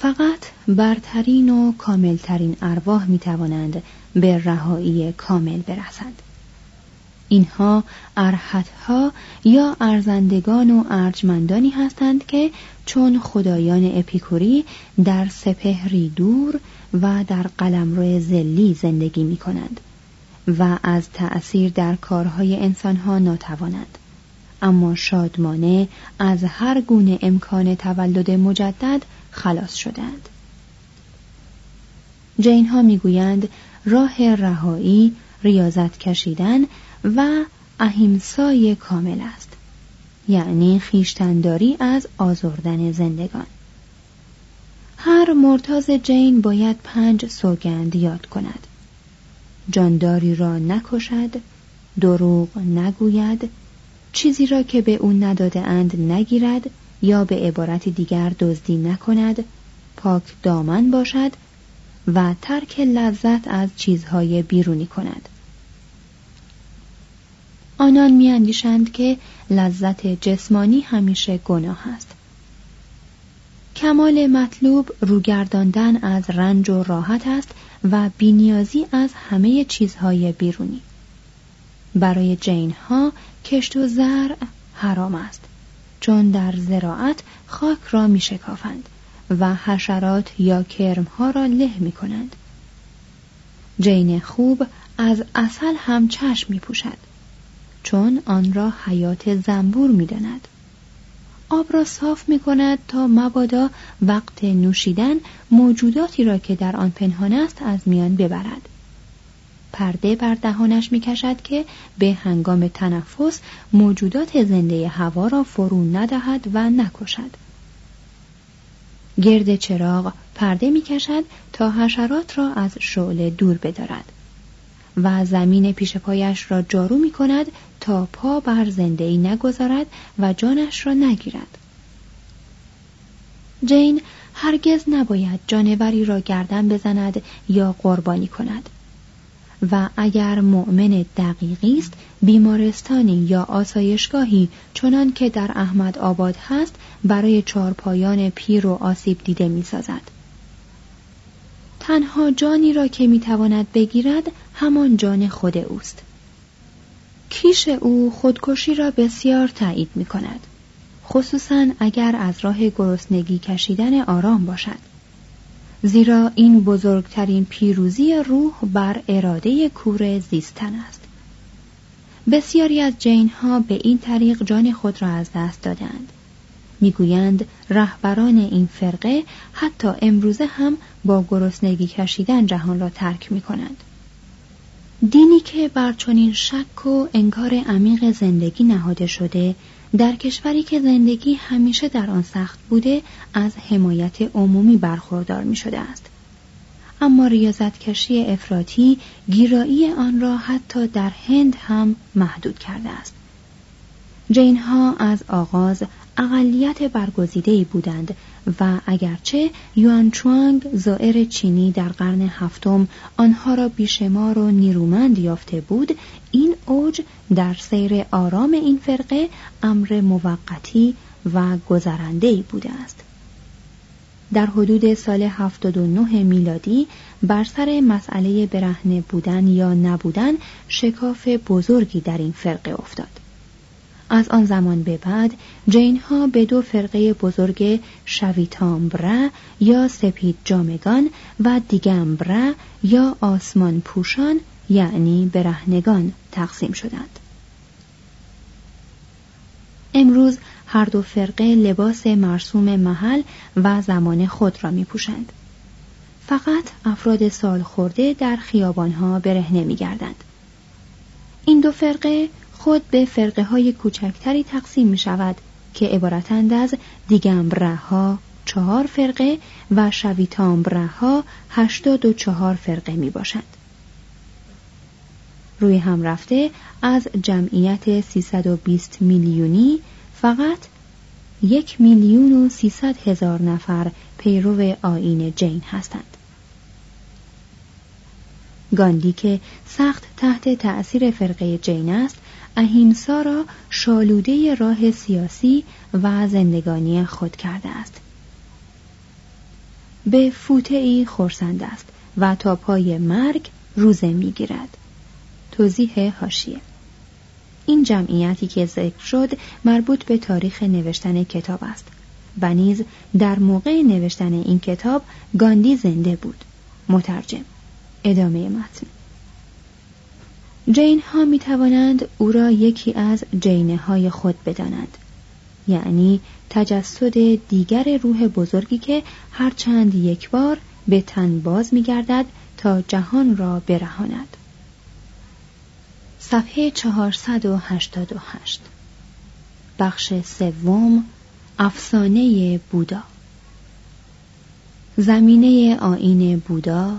فقط برترین و کاملترین ارواح می توانند به رهایی کامل برسند. اینها ارحتها یا ارزندگان و ارجمندانی هستند که چون خدایان اپیکوری در سپهری دور و در قلمرو زلی زندگی می کنند و از تأثیر در کارهای انسانها ناتوانند. اما شادمانه از هر گونه امکان تولد مجدد خلاص شدند. جین ها می‌گویند راه رهایی ریاضت کشیدن و اهیمسای کامل است. یعنی خیشتنداری از آزردن زندگان. هر مرتاز جین باید پنج سوگند یاد کند. جانداری را نکشد دروغ نگوید چیزی را که به او نداده اند نگیرد یا به عبارت دیگر دزدی نکند پاک دامن باشد و ترک لذت از چیزهای بیرونی کند. آنان میاندیشند که لذت جسمانی همیشه گناه است. کمال مطلوب روگرداندن از رنج و راحت است و بینیازی از همه چیزهای بیرونی. برای جین ها کشت و زرع حرام است. چون در زراعت خاک را می شکافند و حشرات یا کرمها را له می کنند. جین خوب از اصل هم چشم می پوشد چون آن را حیات زنبور می داند. آب را صاف می کند تا مبادا وقت نوشیدن موجوداتی را که در آن پنهان است از میان ببرد. پرده بر دهانش می کشد که به هنگام تنفس موجودات زنده هوا را فرو ندهد و نکشد. گرد چراغ پرده می کشد تا حشرات را از شعله دور بدارد و زمین پیش پایش را جارو می کند تا پا بر زنده ای نگذارد و جانش را نگیرد. جین هرگز نباید جانوری را گردن بزند یا قربانی کند و اگر مؤمن دقیقی است بیمارستانی یا آسایشگاهی چنان که در احمد آباد هست برای چارپایان پیر و آسیب دیده می سازد. تنها جانی را که می تواند بگیرد همان جان خود اوست. کیش او خودکشی را بسیار تایید می کند. خصوصا اگر از راه گرسنگی کشیدن آرام باشد. زیرا این بزرگترین پیروزی روح بر اراده کور زیستن است. بسیاری از جین ها به این طریق جان خود را از دست دادند. می‌گویند رهبران این فرقه حتی امروزه هم با گرسنگی کشیدن جهان را ترک می کنند. دینی که بر چنین شک و انکار عمیق زندگی نهاده شده در کشوری که زندگی همیشه در آن سخت بوده از حمایت عمومی برخوردار می شده است. اما ریاضت کشی افراطی گیرایی آن را حتی در هند هم محدود کرده است. جینها از آغاز اقلیت برگزیده بودند و اگرچه یوان چوانگ زائر چینی در قرن هفتم آنها را بیشمار و نیرومند یافته بود این اوج در سیر آرام این فرقه امر موقتی و گذرنده بوده است. در حدود سال 79 میلادی بر سر مسئله برهنه بودن یا نبودن شکاف بزرگی در این فرقه افتاد. از آن زمان به بعد جین ها به دو فرقه بزرگ شویتامبره یا سپید جامگان و دیگمبره یا آسمان پوشان یعنی برهنگان تقسیم شدند. امروز هر دو فرقه لباس مرسوم محل و زمان خود را می پوشند. فقط افراد سال خورده در خیابانها برهنه می گردند. این دو فرقه خود به فرقه های کوچکتری تقسیم می شود که عبارتند از دیگمبره ها چهار فرقه و شویتامبره ها هشتاد و چهار فرقه می باشند. روی هم رفته از جمعیت 320 میلیونی فقط یک میلیون و سیصد هزار نفر پیرو آین جین هستند. گاندی که سخت تحت تأثیر فرقه جین است اهیمسا را شالوده راه سیاسی و زندگانی خود کرده است به فوته ای خورسند است و تا پای مرگ روزه می‌گیرد توضیح هاشیه این جمعیتی که ذکر شد مربوط به تاریخ نوشتن کتاب است و نیز در موقع نوشتن این کتاب گاندی زنده بود. مترجم. ادامه متن. جین ها می توانند او را یکی از جینه های خود بدانند. یعنی تجسد دیگر روح بزرگی که هرچند یک بار به تن باز می گردد تا جهان را برهاند. صفحه 488 بخش سوم افسانه بودا. زمینه آین بودا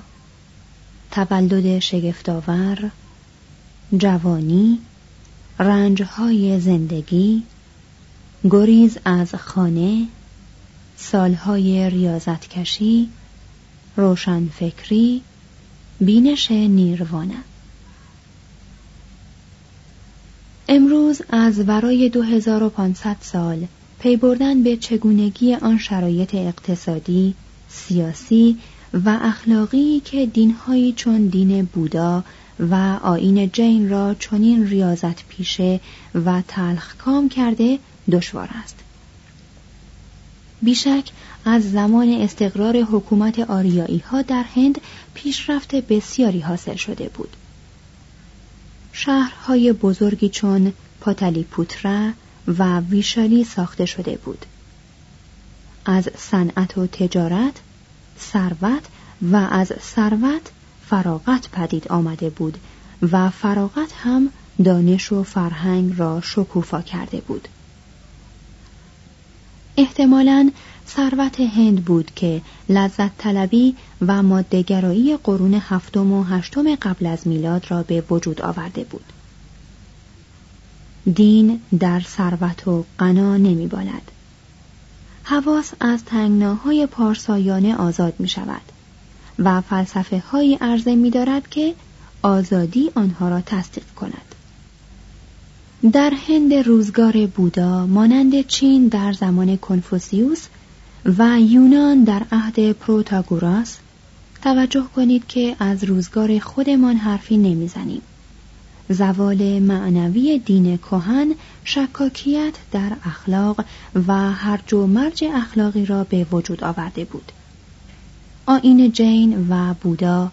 تولد شگفتآور جوانی رنجهای زندگی گریز از خانه سالهای ریاضت کشی روشنفکری بینش نیروانه. امروز از ورای 2500 سال پی بردن به چگونگی آن شرایط اقتصادی، سیاسی و اخلاقی که دینهایی چون دین بودا و آین جین را چنین ریاضت پیشه و تلخ کام کرده دشوار است. بیشک از زمان استقرار حکومت آریایی ها در هند پیشرفت بسیاری حاصل شده بود. شهرهای بزرگی چون پاتالی پوترا و ویشالی ساخته شده بود. از صنعت و تجارت، ثروت و از ثروت فراغت پدید آمده بود و فراغت هم دانش و فرهنگ را شکوفا کرده بود. احتمالاً ثروت هند بود که لذت طلبی و مادهگرایی قرون هفتم و هشتم قبل از میلاد را به وجود آورده بود. دین در ثروت و غنا نمی بالد. حواس از تنگناهای پارسایانه آزاد می شود و فلسفه های عرضه می دارد که آزادی آنها را تصدیق کند. در هند روزگار بودا مانند چین در زمان کنفوسیوس و یونان در عهد پروتاگوراس توجه کنید که از روزگار خودمان حرفی نمی‌زنیم. زوال معنوی دین کهن شکاکیت در اخلاق و هرج و مرج اخلاقی را به وجود آورده بود. آین جین و بودا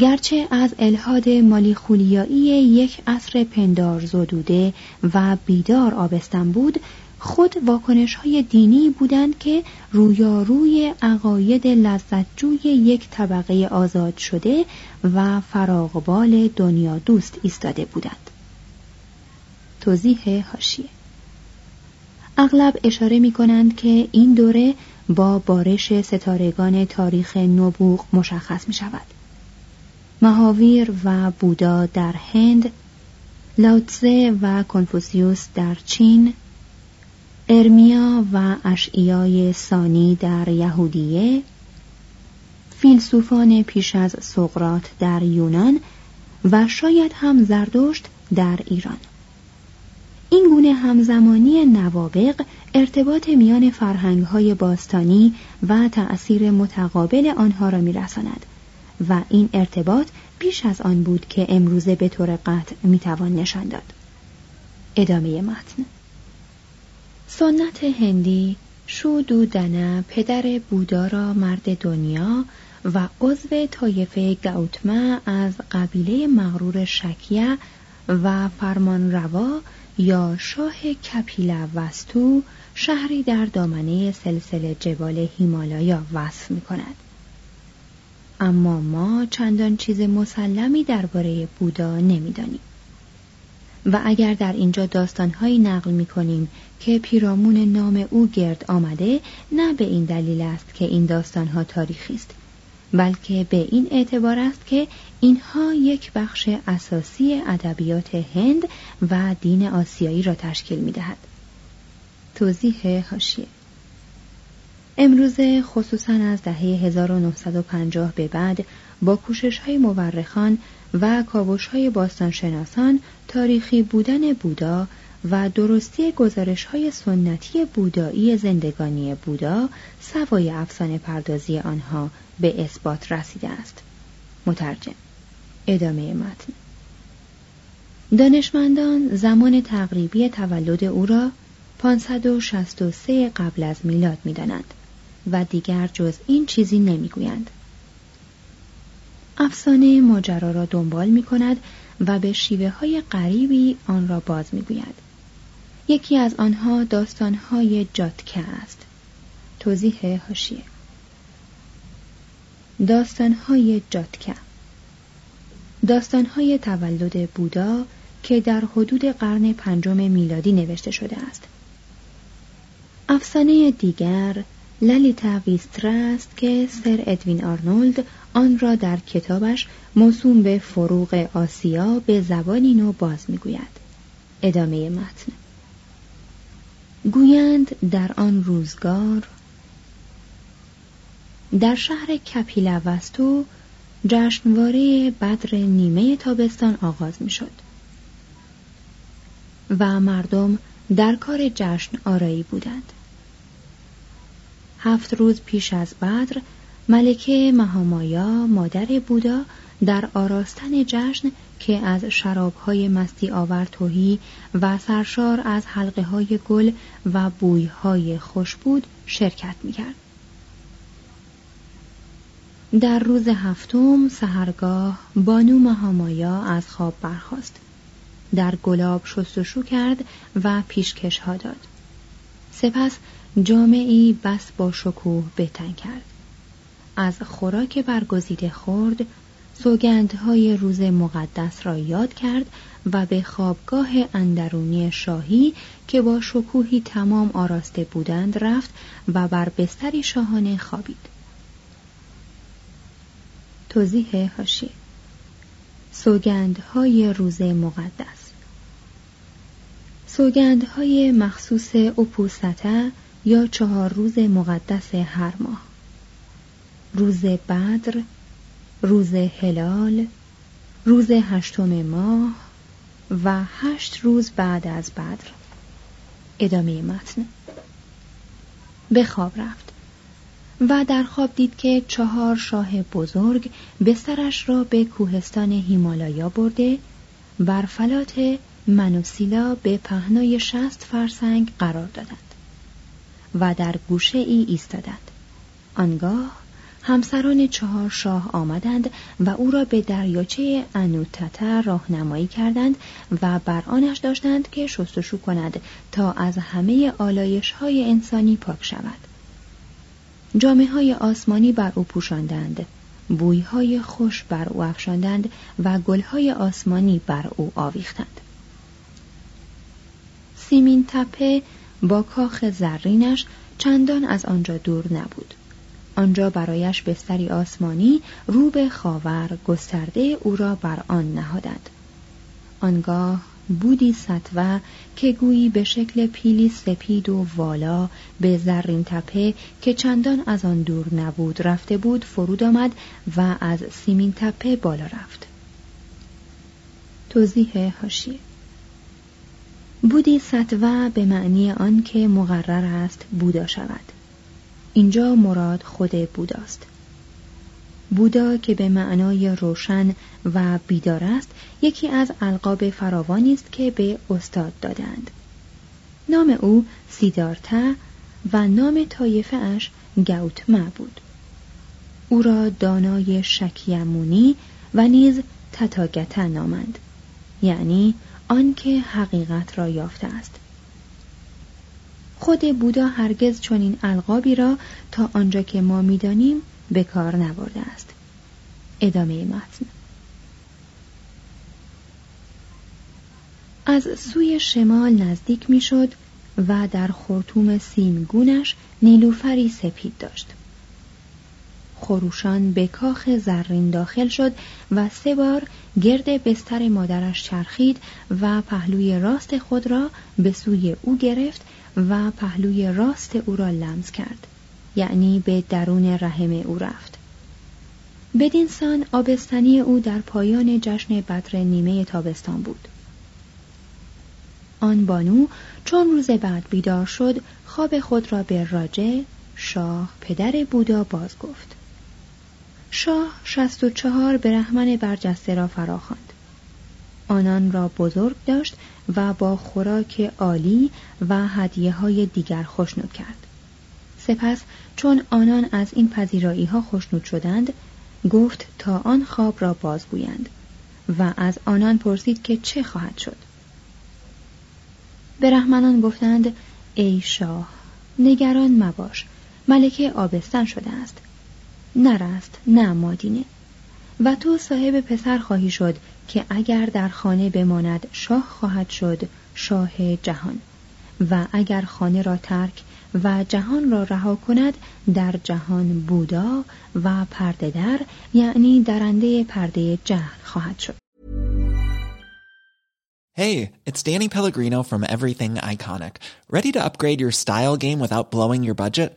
گرچه از الهاد مالیخولیایی یک عصر پندار زدوده و بیدار آبستن بود خود واکنش های دینی بودند که رویاروی عقاید لذتجوی یک طبقه آزاد شده و فراغبال دنیا دوست ایستاده بودند. توضیح هاشیه اغلب اشاره می کنند که این دوره با بارش ستارگان تاریخ نبوغ مشخص می شود. مهاویر و بودا در هند، لاوتزه و کنفوسیوس در چین، ارمیا و اشعیای سانی در یهودیه. فیلسوفان پیش از سقرات در یونان و شاید هم زردشت در ایران. این گونه همزمانی نوابق ارتباط میان فرهنگهای باستانی و تأثیر متقابل آنها را میرساند و این ارتباط بیش از آن بود که امروزه به طور قطع می‌توان نشان داد. ادامه متن. سنت هندی شودو دنه پدر بودا را مرد دنیا و عضو طایفه گاوتما از قبیله مغرور شکیه و فرمانروا یا شاه کپیلا وستو شهری در دامنه سلسله جبال هیمالایا وصف می کند. اما ما چندان چیز مسلمی درباره بودا نمی‌دانیم. و اگر در اینجا داستانهایی نقل می کنیم که پیرامون نام او گرد آمده نه به این دلیل است که این داستانها تاریخی است بلکه به این اعتبار است که اینها یک بخش اساسی ادبیات هند و دین آسیایی را تشکیل می دهد. توضیح هاشیه امروزه خصوصا از دهه 1950 به بعد با کوشش های مورخان و کاوش های باستانشناسان تاریخی بودن بودا و درستی گزارش های سنتی بودایی زندگانی بودا سوای افسانه پردازی آنها به اثبات رسیده است. مترجم ادامه متن دانشمندان زمان تقریبی تولد او را 563 قبل از میلاد می دانند و دیگر جز این چیزی نمی‌گویند. افسانه ماجرا را دنبال می کند و به شیوه های غریبی آن را باز می گوید. یکی از آنها داستانهای جاتکه است. توضیح هاشیه داستانهای جاتکه داستانهای تولد بودا که در حدود قرن پنجم میلادی نوشته شده است. افسانه دیگر للیتا ویسترا است که سر ادوین آرنولد آن را در کتابش موسوم به فروغ آسیا به زبانی نو باز می‌گوید. ادامه متن. گویند در آن روزگار در شهر کپیلوستو جشنواره بدر نیمه تابستان آغاز می شد و مردم در کار جشن آرایی بودند. هفت روز پیش از بدر ملکه مهامایا مادر بودا در آراستن جشن که از شرابهای مستی آور توهی و سرشار از حلقه های گل و بویهای خوش بود شرکت می‌کرد. در روز هفتم سهرگاه بانو مهامایا از خواب برخاست. در گلاب شستشو کرد و پیشکش ها داد. سپس جامعی بس با شکوه بتن کرد. از خوراک برگزیده خورد سوگندهای روز مقدس را یاد کرد و به خوابگاه اندرونی شاهی که با شکوهی تمام آراسته بودند رفت و بر بستری شاهانه خوابید توضیح هاشی سوگندهای روز مقدس سوگندهای مخصوص اپوسته یا چهار روز مقدس هر ماه. روز بدر روز هلال روز هشتم ماه و هشت روز بعد از بدر. ادامه متن. به خواب رفت و در خواب دید که چهار شاه بزرگ بسترش را به کوهستان هیمالایا برده بر فلات منوسیلا به پهنای شست فرسنگ قرار دادند. و در گوشه ای ایستادند. آنگاه همسران چهار شاه آمدند و او را به دریاچه انوتتا راهنمایی کردند و بر آنش داشتند که شستشو کند تا از همه آلایش های انسانی پاک شود. جامعه های آسمانی بر او پوشاندند بویهای خوش بر او افشاندند و گلهای آسمانی بر او آویختند. سیمین تپه با کاخ زرینش چندان از آنجا دور نبود. آنجا برایش بستری آسمانی رو به خاور گسترده او را بر آن نهادند. آنگاه بودی سطوه که گویی به شکل پیلی سپید و والا به زرین تپه که چندان از آن دور نبود رفته بود فرود آمد و از سیمین تپه بالا رفت. توضیح هاشیه. بودی سطوه به معنی آن که مقرر است بودا شود. اینجا مراد خود بوداست. بودا که به معنای روشن و بیدار است یکی از القاب فراوانی است که به استاد دادند. نام او سیدارتا و نام طایفه اش گوتما بود. او را دانای شکیمونی و نیز تتاگتا نامند. یعنی آنکه حقیقت را یافته است. خود بودا هرگز چنین القابی را تا آنجا که ما می‌دانیم به کار نبرده است. ادامه متن. از سوی شمال نزدیک می‌شد و در خورتوم سیمگونش نیلوفری سپید داشت. خروشان به کاخ زرین داخل شد و سه بار گرد بستر مادرش چرخید و پهلوی راست خود را به سوی او گرفت و پهلوی راست او را لمس کرد. یعنی به درون رحم او رفت. بدین سان آبستنی او در پایان جشن بدر نیمه تابستان بود. آن بانو چون روز بعد بیدار شد خواب خود را به راجه شاه پدر بودا باز گفت شاه شست و چهار برهمن برجسته را فراخواند. آنان را بزرگ داشت و با خوراک عالی و هدیه های دیگر خوشنود کرد. سپس چون آنان از این پذیرایی ها خوشنود شدند گفت تا آن خواب را بازگویند و از آنان پرسید که چه خواهد شد. برهمنان گفتند ای شاه نگران مباش ملکه آبستن شده است. نرست نه مادینه و تو صاحب پسر خواهی شد که اگر در خانه بماند شاه خواهد شد شاه جهان و اگر خانه را ترک و جهان را رها کند در جهان بودا و پرده در یعنی درنده پرده جهل خواهد شد Hey, it's Danny Pellegrino from Everything Iconic. Ready to upgrade your style game without blowing your budget?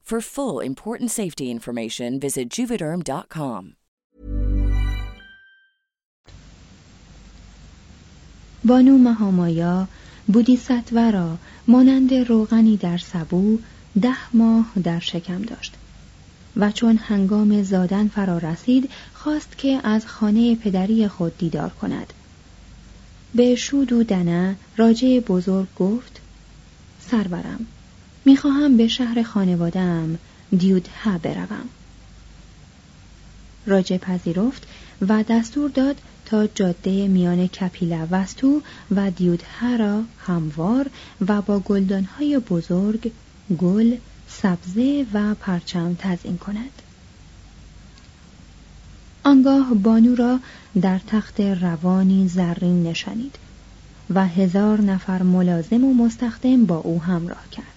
For full important safety information, visit juvederm.com. بانو مهامایا بودیساتوا را مانند روغنی در سبو ده ماه در شکم داشت و چون هنگام زادن فرا رسید خواست که از خانه پدری خود دیدار کند به شود و دنه راجه بزرگ گفت سرورم می‌خواهم به شهر خانوادم دیودها بروم. راجه پذیرفت و دستور داد تا جاده میان کپیلا وستو و دیودها را هموار و با گلدانهای بزرگ گل سبزه و پرچم تزین کند. آنگاه بانو را در تخت روانی زرین نشانید و هزار نفر ملازم و مستخدم با او همراه کرد.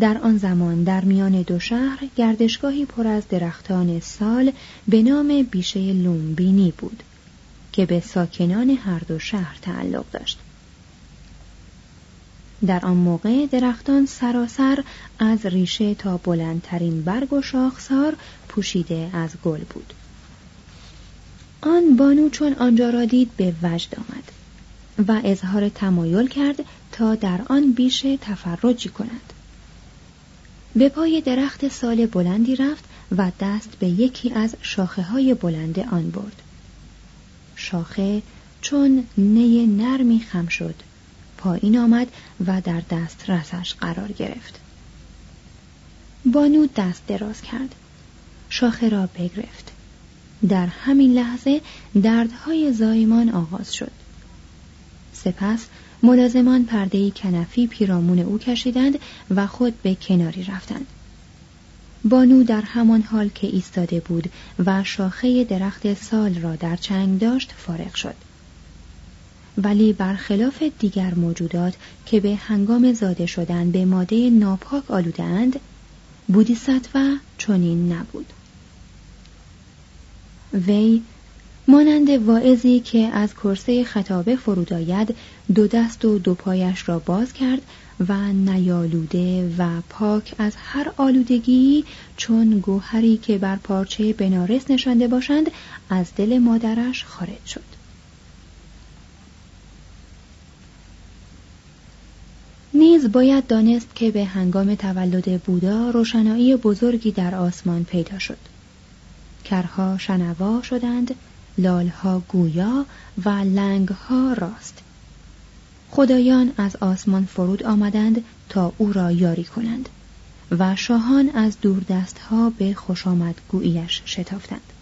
در آن زمان در میان دو شهر گردشگاهی پر از درختان سال به نام بیشه لومبینی بود که به ساکنان هر دو شهر تعلق داشت. در آن موقع درختان سراسر از ریشه تا بلندترین برگ و شاخسار پوشیده از گل بود. آن بانو چون آنجا را دید به وجد آمد و اظهار تمایل کرد تا در آن بیشه تفرجی کند. به پای درخت سال بلندی رفت و دست به یکی از شاخه های بلند آن برد. شاخه چون نی نرمی خم شد پایین آمد و در دست رسش قرار گرفت. بانو دست دراز کرد. شاخه را بگرفت. در همین لحظه دردهای زایمان آغاز شد. سپس ملازمان پرده کنفی پیرامون او کشیدند و خود به کناری رفتند. بانو در همان حال که ایستاده بود و شاخه درخت سال را در چنگ داشت فارغ شد. ولی برخلاف دیگر موجودات که به هنگام زاده شدن به ماده ناپاک آلودند بودیساتوا چنین نبود. وی مانند واعظی که از کرسه خطابه فرود آید دو دست و دو پایش را باز کرد و نیالوده و پاک از هر آلودگی چون گوهری که بر پارچه بنارس نشانده باشند از دل مادرش خارج شد. نیز باید دانست که به هنگام تولد بودا روشنایی بزرگی در آسمان پیدا شد. کرها شنوا شدند لالها گویا و لنگها راست خدایان از آسمان فرود آمدند تا او را یاری کنند و شاهان از دوردستها به خوش آمد گوییش شتافتند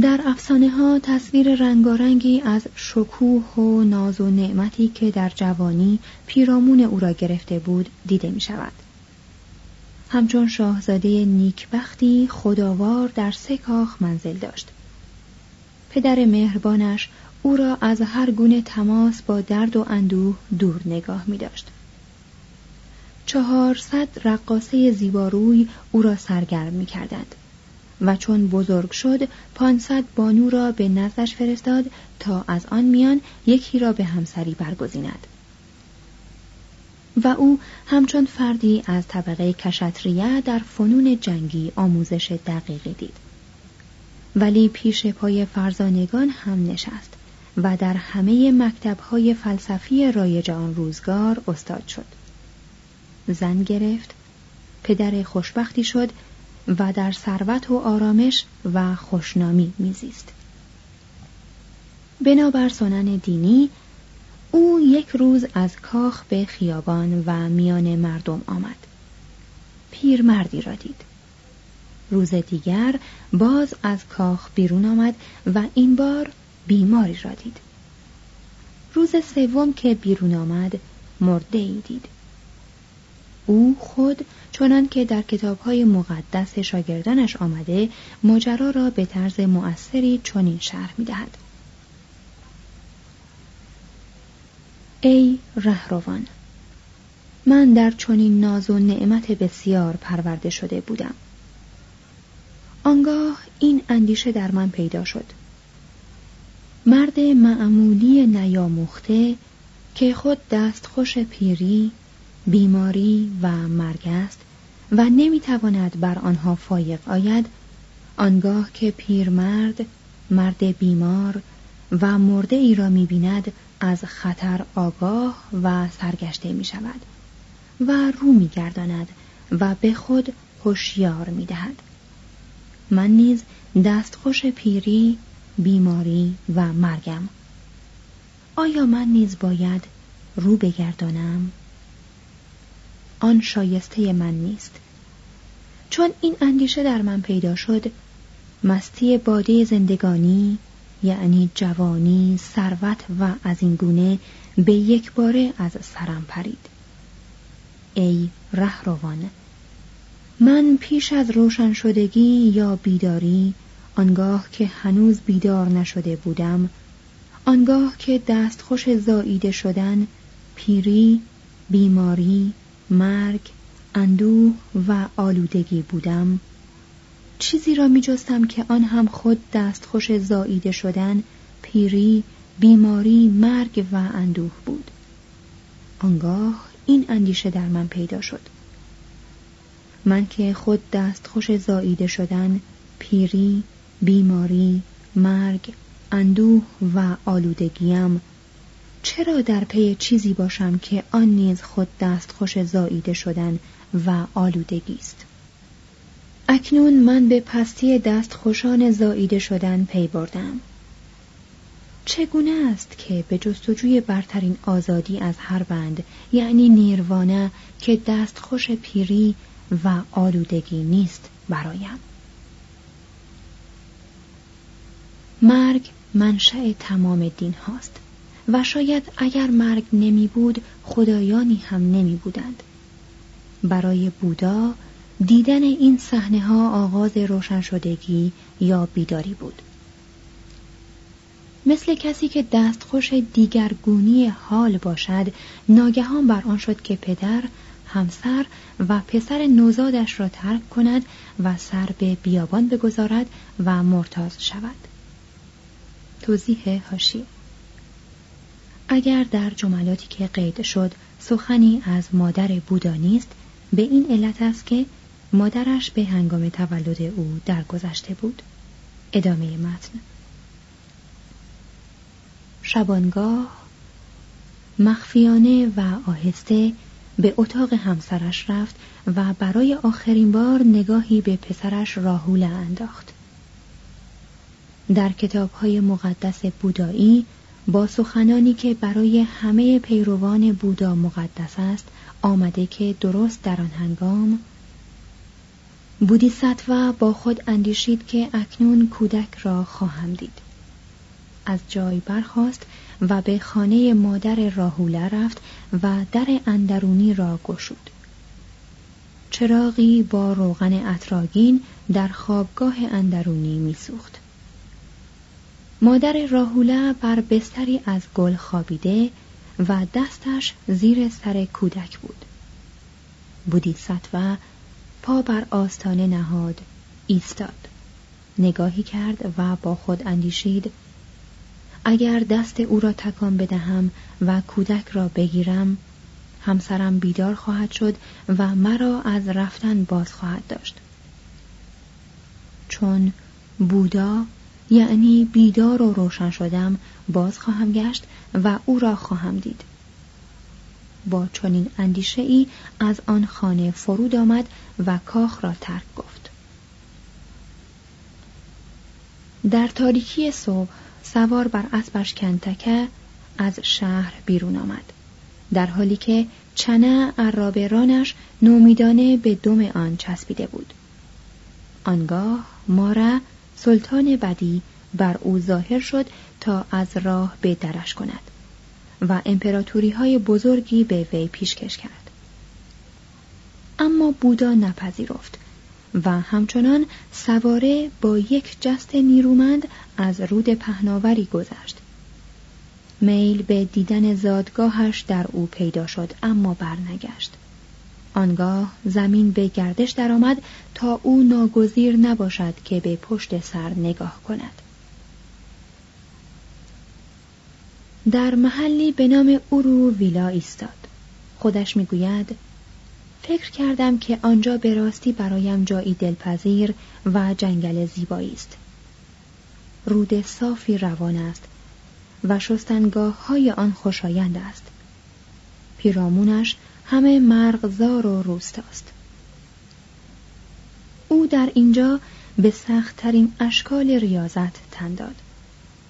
در افسانه ها تصویر رنگارنگی از شکوه و ناز و نعمتی که در جوانی پیرامون او را گرفته بود دیده می شود. همچون شاهزاده نیکبختی خداوار در سه کاخ منزل داشت. پدر مهربانش او را از هر گونه تماس با درد و اندوه دور نگاه می داشت. چهارصد رقاصه زیباروی او را سرگرم می کردند. و چون بزرگ شد پانصد بانو را به نزدش فرستاد تا از آن میان یکی را به همسری برگزیند و او همچون فردی از طبقه کشتریه در فنون جنگی آموزش دقیقی دید. ولی پیش پای فرزانگان هم نشست و در همه مکتبهای فلسفی رایج آن روزگار استاد شد. زن گرفت پدر خوشبختی شد و در ثروت و آرامش و خوشنامی میزیست. بنابر سنن دینی او یک روز از کاخ به خیابان و میان مردم آمد. پیرمردی را دید. روز دیگر باز از کاخ بیرون آمد و این بار بیماری را دید. روز سوم که بیرون آمد مرده ای دید. او خود چنان که در کتابهای مقدس شاگردانش آمده ماجرا را به طرز مؤثری چنین شرح می‌دهد. ای رهروان من در چنین ناز و نعمت بسیار پرورده شده بودم. آنگاه این اندیشه در من پیدا شد. مرد معمولی نیاموخته که خود دستخوش پیری بیماری و مرگ است و نمی‌تواند بر آنها فایق آید آنگاه که پیرمرد مرد بیمار و مرده ای را می‌بیند از خطر آگاه و سرگشته می شود و رو می گرداند و به خود هوشیار می دهد. من نیز دستخوش پیری، بیماری و مرگم. آیا من نیز باید رو بگردانم؟ آن شایسته من نیست. چون این اندیشه در من پیدا شد، مستی باده زندگانی یعنی جوانی، ثروت و از این گونه به یک باره از سرم پرید. ای رهروان من پیش از روشن شدگی یا بیداری آنگاه که هنوز بیدار نشده بودم آنگاه که دستخوش زاییده شدن پیری بیماری مرگ اندوه و آلودگی بودم چیزی را می جستم که آن هم خود دستخوش زاییده شدن پیری بیماری مرگ و اندوه بود. آنگاه این اندیشه در من پیدا شد. من که خود دستخوش زاییده شدن پیری بیماری مرگ اندوه و آلودگیم چرا در پی چیزی باشم که آن نیز خود دستخوش زاییده شدن و آلودگی است؟ اکنون من به پستی دست خوشان زاییده شدن پی بردم. چگونه است که به جستجوی برترین آزادی از هر بند یعنی نیروانه که دستخوش پیری و آلودگی نیست برایم؟ مرگ منشأ تمام دین هاست و شاید اگر مرگ نمی بود خدایانی هم نمی بودند. برای بودا دیدن این صحنه ها آغاز روشن شدگی یا بیداری بود. مثل کسی که دستخوش دیگرگونی حال باشد ناگهان بر آن شد که پدر همسر و پسر نوزادش را ترک کند و سر به بیابان بگذارد و مرتاز شود. توضیح هاشی. اگر در جملاتی که قید شد سخنی از مادر بودا نیست به این علت است که مادرش به هنگام تولد او درگذشته بود. ادامه متن. شبانگاه مخفیانه و آهسته به اتاق همسرش رفت و برای آخرین بار نگاهی به پسرش راهول انداخت. در کتاب های مقدس بودایی با سخنانی که برای همه پیروان بودا مقدس است آمده که درست در آن هنگام بودیساتوا با خود اندیشید که اکنون کودک را خواهم دید. از جای برخاست و به خانه مادر راهوله رفت و در اندرونی را گشود. چراغی با روغن اتراگین در خوابگاه اندرونی میسوخت. مادر راهوله بر بستری از گل خوابیده و دستش زیر سر کودک بود. بودیساتوا پا بر آستانه نهاد ایستاد. نگاهی کرد و با خود اندیشید اگر دست او را تکان بدهم و کودک را بگیرم همسرم بیدار خواهد شد و مرا از رفتن باز خواهد داشت. چون بودا یعنی بیدار و روشن شدم باز خواهم گشت و او را خواهم دید. با چنین اندیشه ای از آن خانه فرود آمد و کاخ را ترک گفت. در تاریکی صبح سوار بر اسبش کنتکه از شهر بیرون آمد در حالی که چنه عرابرانش نومیدانه به دم آن چسبیده بود. آنگاه ماره سلطان بدی بر او ظاهر شد تا از راه به درش کند. و امپراتوری های بزرگی به وی پیشکش کرد. اما بودا نپذیرفت و همچنان سواره با یک جست نیرومند از رود پهناوری گذشت. میل به دیدن زادگاهش در او پیدا شد اما برنگشت. آنگاه زمین به گردش درآمد تا او ناگزیر نباشد که به پشت سر نگاه کند. در محلی به نام اورو ویلا ایستاد. خودش می‌گوید فکر کردم که آنجا به راستی برایم جایی دلپذیر و جنگل زیبایی است. رود صافی روان است و شستنگاه های آن خوشایند است. پیرامونش همه مرغزار و روستاست. او در اینجا به سختترین اشکال ریاضت تن داد.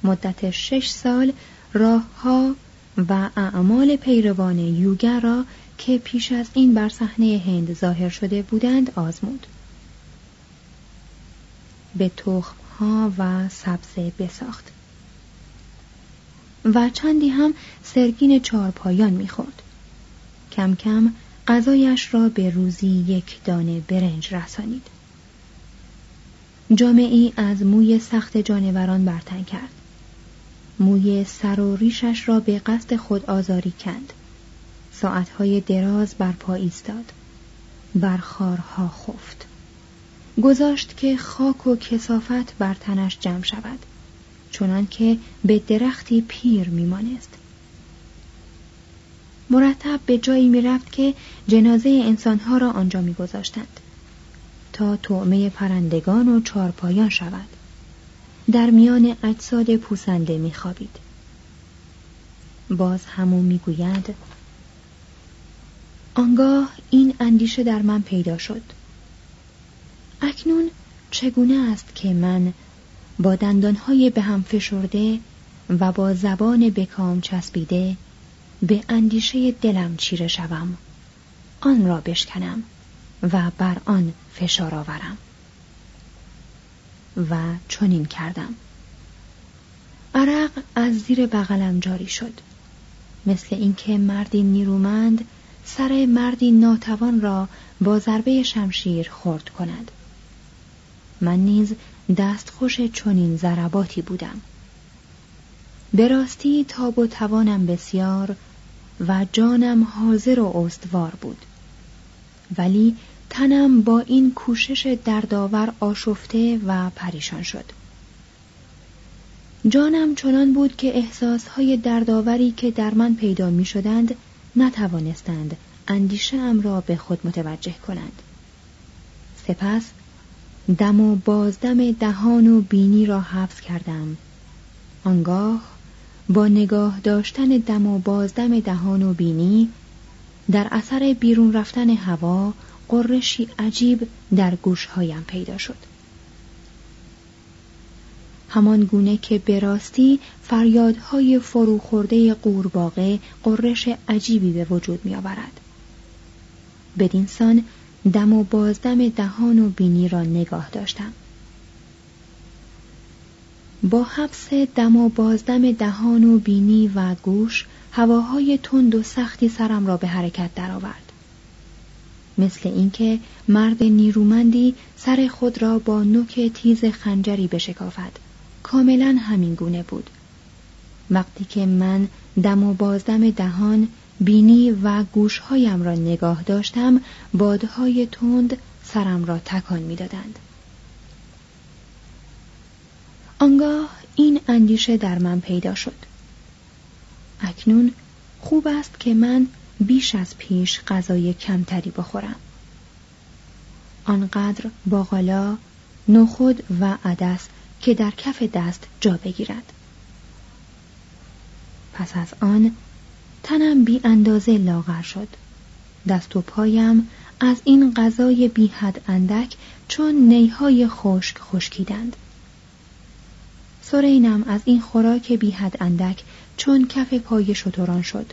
مدت شش سال راهها و اعمال پیروان یوگر را که پیش از این بر صحنه هند ظاهر شده بودند آزمود. به تخمها و سبزه بساخت. و چندی هم سرگین چارپایان می‌خورد. کم کم غذایش را به روزی یک دانه برنج رسانید. جامعی از موی سخت جانوران برتن کرد. موی سر و ریشش را به قصد خود آزاری کند. ساعتهای دراز بر پا ایستاد. بر خارها خفت. گذاشت که خاک و کسافت بر تنش جمع شود. چنان که به درختی پیر میمانست. مرتب به جایی می‌رفت که جنازه انسانها را آنجا میگذاشتند. تا طعمه پرندگان و چارپایان شود. در میان اجساد پوسنده میخوابید. باز همون می‌گوید آنگاه این اندیشه در من پیدا شد. اکنون چگونه است که من با دندانهای به هم فشرده و با زبان بکام چسبیده به اندیشه دلم چیره شوم؟ آن را بشکنم و بر آن فشار آورم. و چنین کردم. عرق از زیر بغلم جاری شد. مثل اینکه مردی نیرومند سر مردی ناتوان را با ضربه شمشیر خرد کند. من نیز دستخوش چنین ضرباتی بودم. به راستی تاب و توانم بسیار و جانم حاضر و استوار بود. ولی تنم با این کوشش دردآور آشفته و پریشان شد. جانم چنان بود که احساسهای دردآوری که در من پیدا می شدند نتوانستند اندیشه ام را به خود متوجه کنند. سپس دم و بازدم دهان و بینی را حفظ کردم. آنگاه با نگاه داشتن دم و بازدم دهان و بینی در اثر بیرون رفتن هوا قرشی عجیب در گوشهایم پیدا شد. همان گونه که به راستی فریادهای فروخورده قورباغه قرش عجیبی به وجود می آورد. بدین سان دم و بازدم دهان و بینی را نگاه داشتم. با حبس دم و بازدم دهان و بینی و گوش هواهای تند و سختی سرم را به حرکت درآورد. مثل اینکه مرد نیرومندی سر خود را با نوک تیز خنجری بشکافد. کاملا همین گونه بود. وقتی که من دم و بازدم دهان بینی و گوشهایم را نگاه داشتم بادهای تند سرم را تکان می‌دادند. آنگاه این اندیشه در من پیدا شد. اکنون خوب است که من بیش از پیش غذای کمتری بخورم. آنقدر باقالا نخود و عدس که در کف دست جا بگیرد. پس از آن تنم بی اندازه لاغر شد. دست و پایم از این غذای بی حد اندک چون نیهای خشک خشکیدند. سرینم از این خوراک بی حد اندک چون کف پای شتران شد.